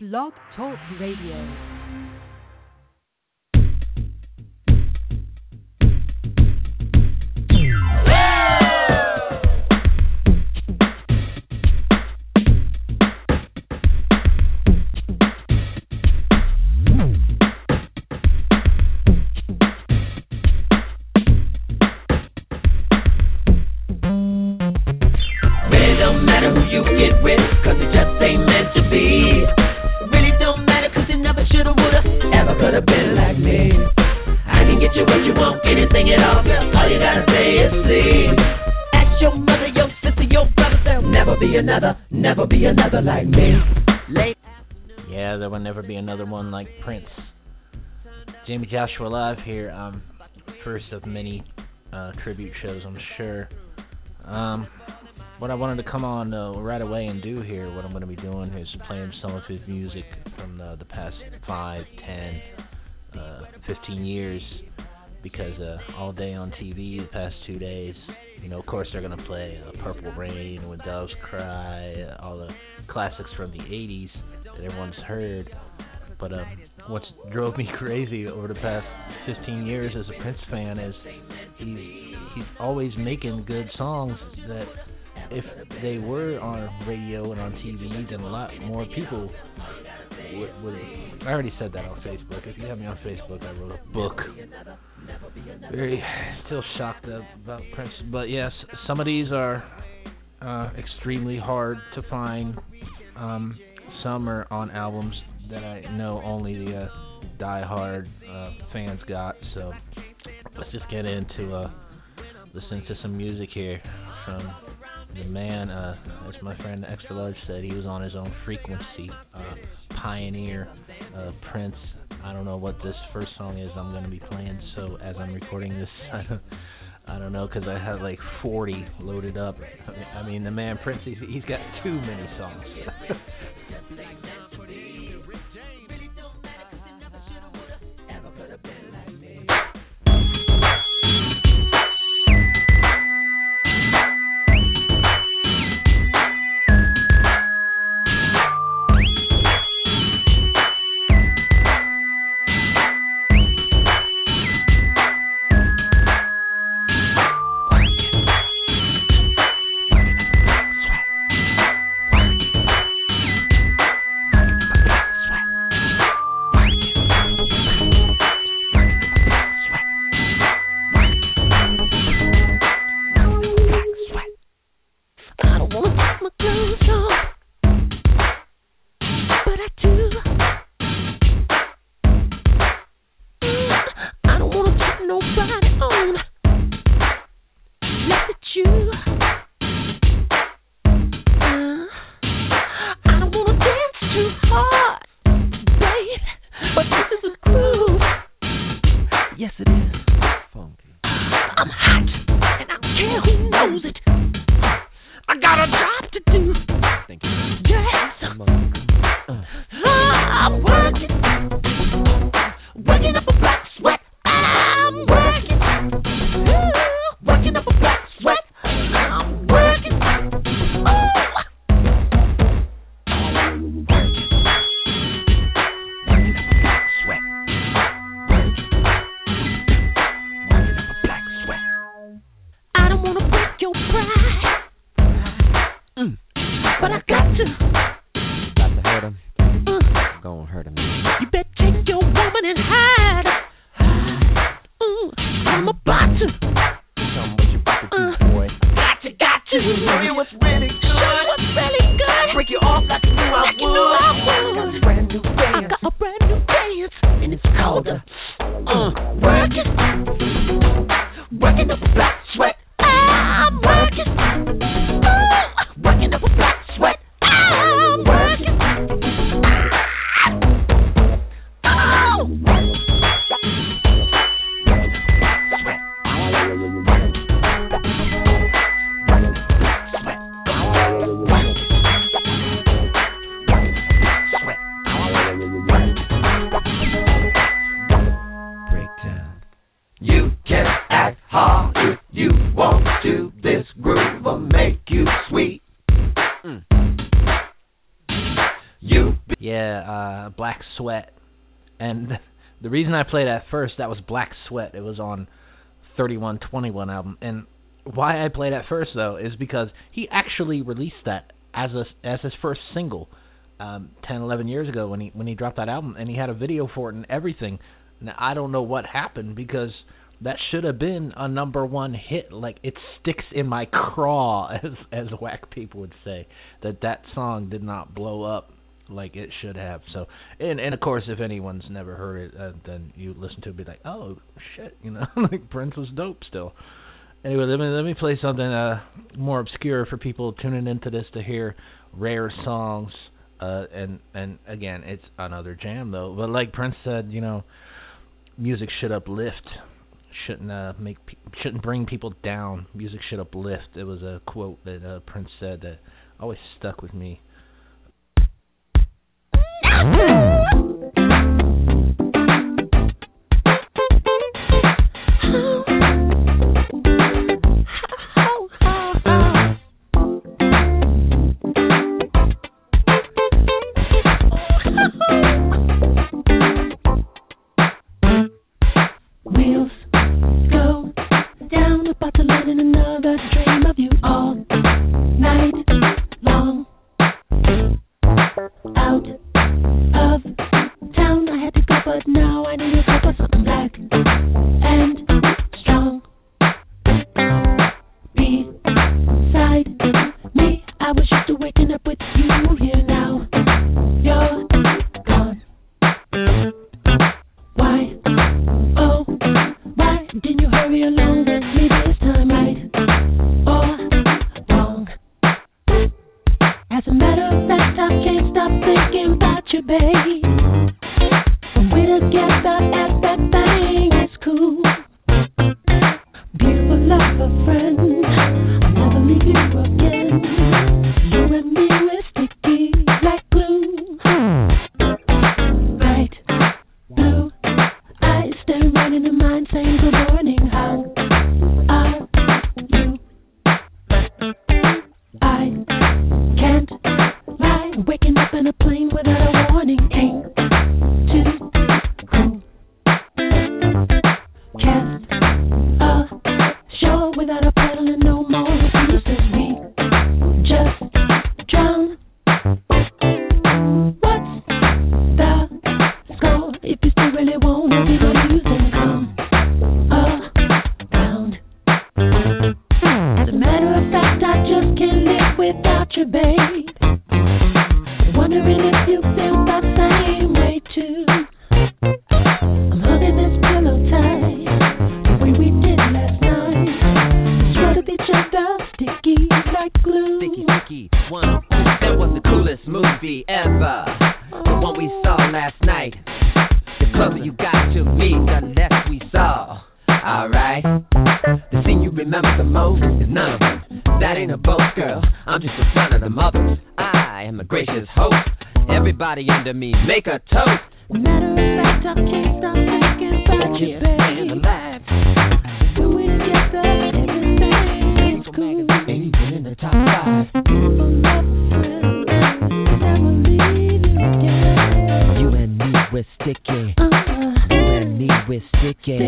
Blog Talk Radio. Be another, never be another like me. Late Yeah, there will never be another one like Prince. Jayme Joshua Live here. Um, first of many uh, tribute shows, I'm sure. Um, what I wanted to come on uh, right away and do here, what I'm going to be doing is playing some of his music from the, the past five, ten, uh, 15 years. Because uh, all day on TV the past two days, you know, of course they're gonna play uh, "Purple Rain," "When Doves Cry," uh, all the classics from the '80s that everyone's heard. But uh, what's drove me crazy over the past 15 years as a Prince fan is he's he's always making good songs that if they were on radio and on TV, then a lot more people would. would I already said that on Facebook. If you have me on Facebook, I wrote a book. Very still shocked about Prince, but yes, some of these are uh, extremely hard to find. Um, some are on albums that I know only the uh, die-hard uh, fans got. So let's just get into uh, listening to some music here from the man, uh, as my friend Extra Large said, he was on his own frequency. Uh, pioneer, uh, Prince. I don't know what this first song is I'm going to be playing, so as I'm recording this, I don't, I don't know because I have like 40 loaded up. I mean, the man Prince, he's, he's got too many songs. I'm hot, and I don't care who knows it. Black Sweat, and the reason I played that first that was Black Sweat. It was on 3121 album, and why I played that first though is because he actually released that as a as his first single um 10 11 years ago when he when he dropped that album. And he had a video for it and everything. Now I don't know what happened because that should have been a number one hit. Like it sticks in my craw as as whack people would say that that song did not blow up like it should have so and and of course if anyone's never heard it uh, then you listen to it be like oh shit you know like Prince was dope still Anyway, let me let me play something uh, more obscure for people tuning into this to hear rare songs. Uh, and and again, it's another jam though. But like Prince said, you know, music should uplift, shouldn't uh, make pe- shouldn't bring people down. Music should uplift. It was a quote that uh, Prince said that always stuck with me. Wheels Under me, make a toast. Matter of fact, I can't stop thinking about you, babe. alive. When we together, everything is cool. Ain't even in the top five. You and me, we're sticky. You and me, we're sticky.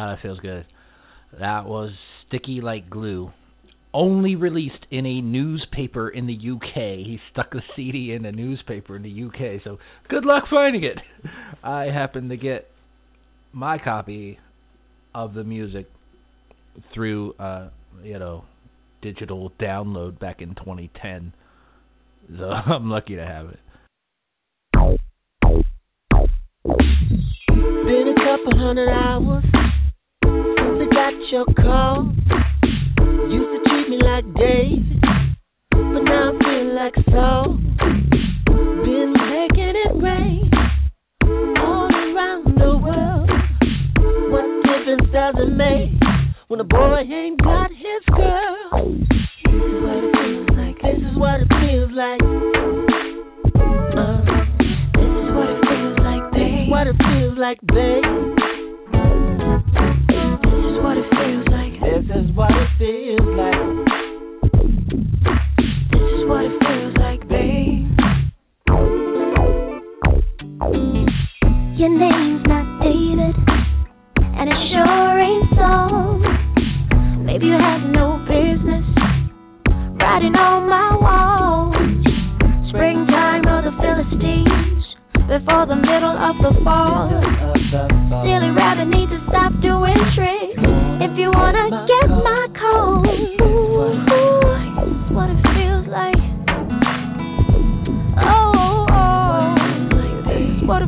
Ah, that feels good. That was Sticky Like Glue. Only released in a newspaper in the UK. He stuck a CD in a newspaper in the UK, so good luck finding it. I happened to get my copy of the music through, uh, you know, digital download back in 2010. So I'm lucky to have it. Been a couple hundred hours never got your call. Used to treat me like David, but now I feel like Saul. Been making it rain all around the world. What difference does it make when a boy ain't got his girl? This is what it feels like. This is what it feels like. Uh, this is what it feels like, babe. What it feels like, babe. on my. Springtime of the Philistines, before the middle of the fall. To stop doing tricks if you wanna get my what it feels like. Oh, oh what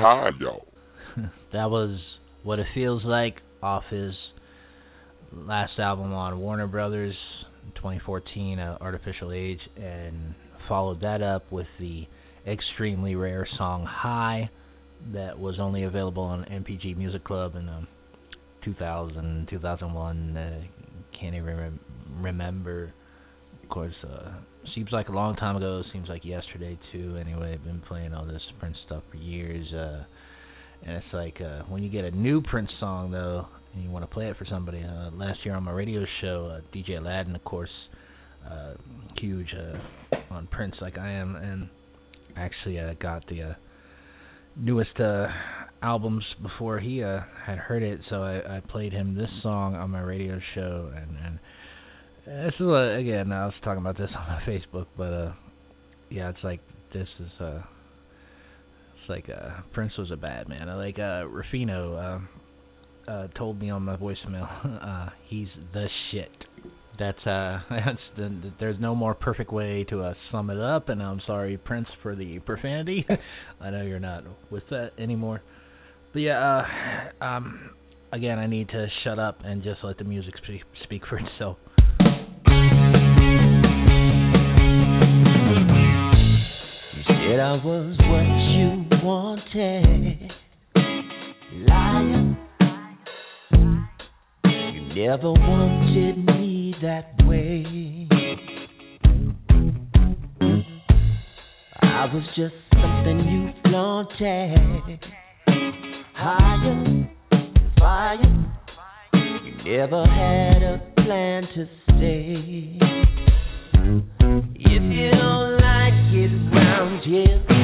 High, y'all. that was what it feels like off his last album on Warner Brothers, 2014, uh, Art Official Age, and followed that up with the extremely rare song High that was only available on NPG Music Club in um, 2000, 2001. Uh, can't even rem- remember. Of course, uh, seems like a long time ago. Seems like yesterday too. Anyway, I've been playing all this Prince stuff for years. Uh, and it's like uh, when you get a new Prince song though, and you want to play it for somebody. Uh, last year on my radio show, uh, DJ Aladdin, of course, uh, huge uh, on Prince like I am, and actually uh, got the uh, newest uh, albums before he uh, had heard it. So I, I played him this song on my radio show, and and this is uh, again I was talking about this on my Facebook, but uh, yeah, it's like this is uh it's like uh Prince was a bad man. Like uh Rufino uh uh told me on my voicemail uh he's the shit. That's uh that's the, there's no more perfect way to uh, sum it up and I'm sorry Prince for the profanity. I know you're not with that anymore. But yeah, uh um again I need to shut up and just let the music speak, speak for itself. I was what you wanted. Liar. You never wanted me that way. I was just something you flaunted. Higher, fire. You never had a plan to stay. If you don't round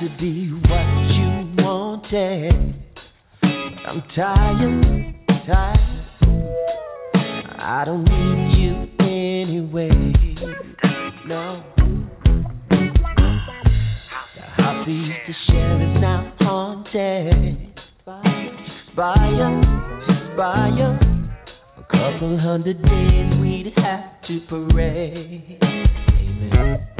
To be what you wanted. I'm tired, tired. I don't need you anyway. No. The beat to share is now haunted. Expire, expire. A couple hundred days we'd have to parade. Amen.